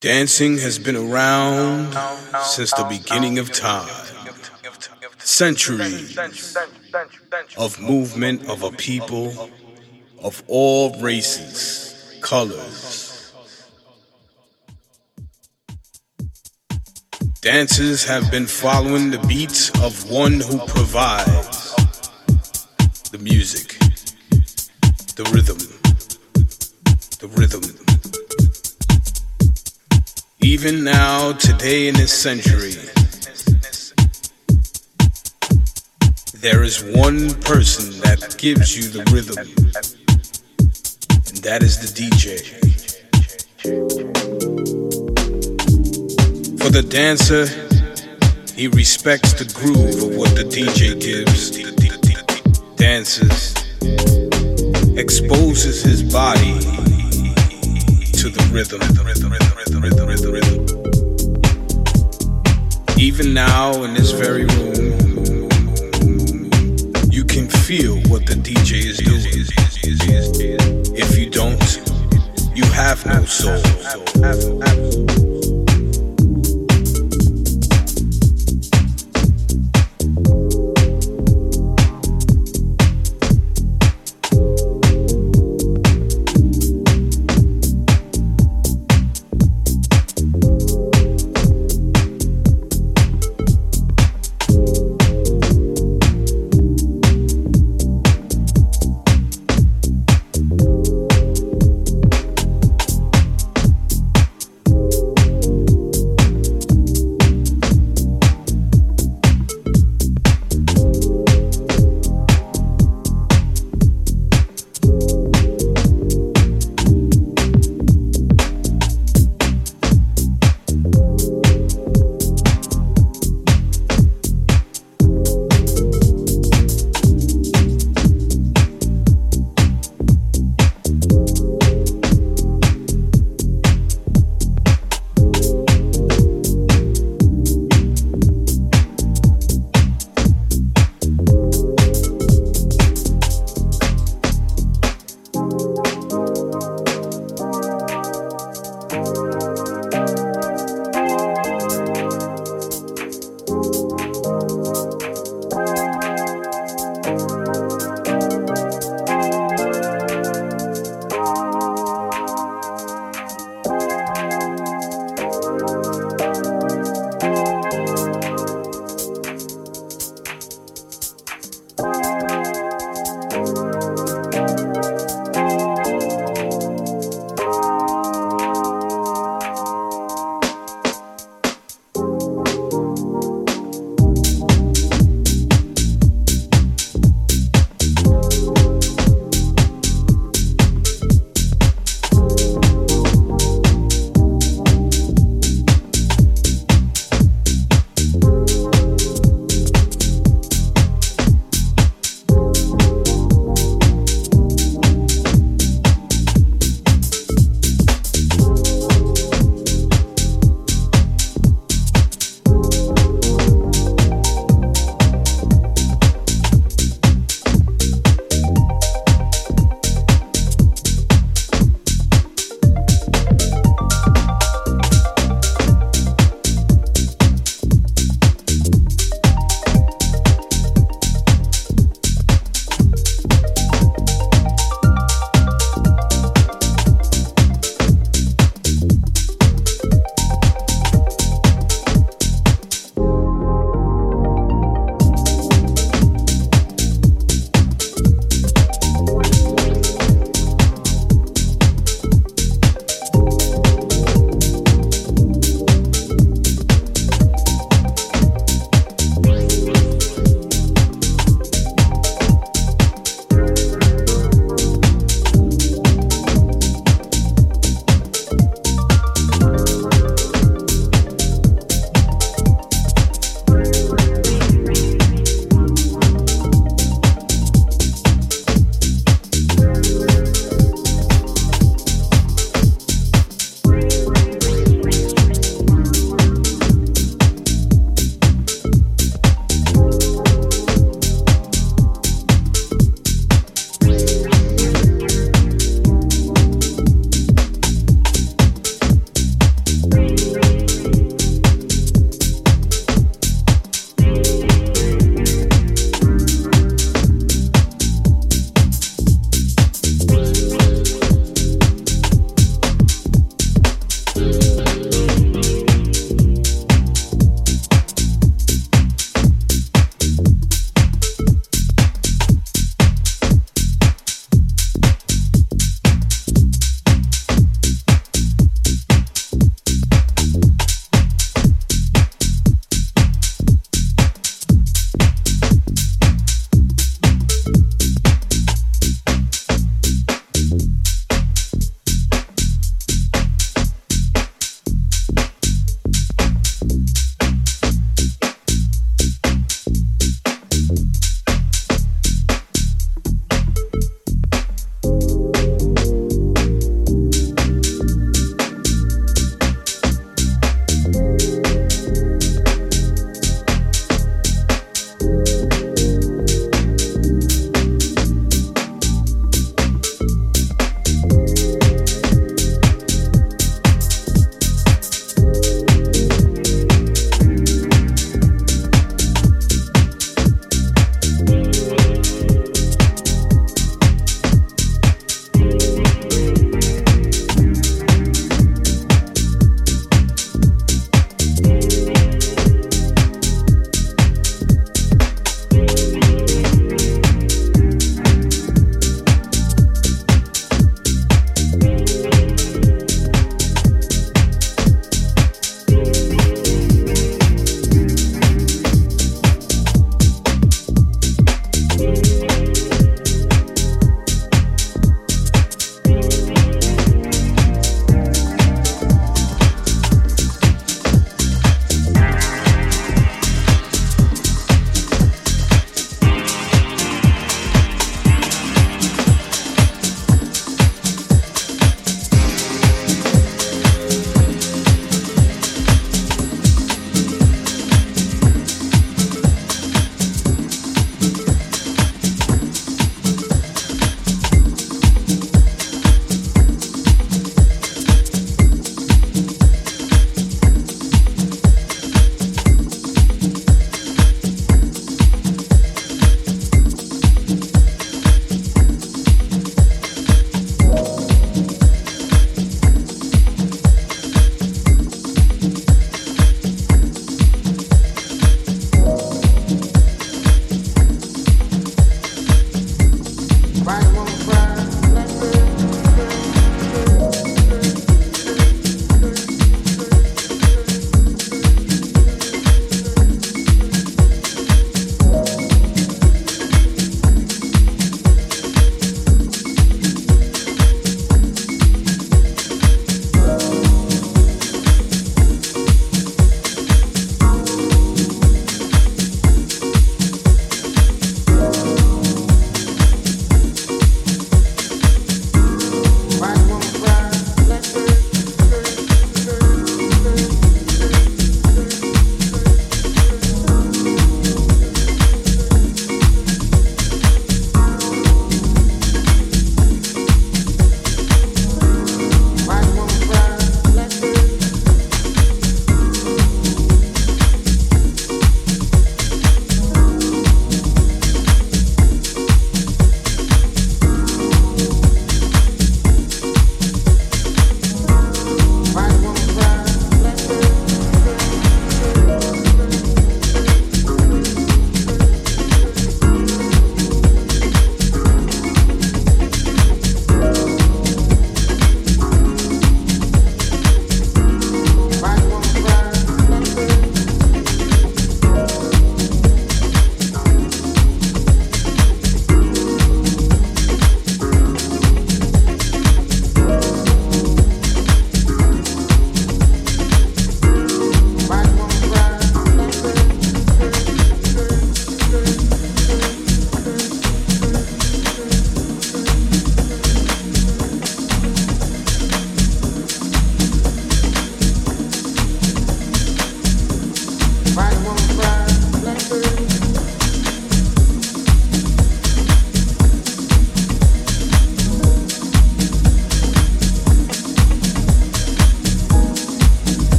Dancing has been around since the beginning of time. Centuries of movement of a people of all races, colors. Dancers have been following the beats of one who provides the music, the rhythm, the rhythm. Even now, today in this century, there is one person that gives you the rhythm, and that is the DJ. For the dancer, he respects the groove of what the DJ gives. Dances, exposes his body to the rhythm. Even now in this very room, you can feel what the DJ is doing. If you don't, you have no soul.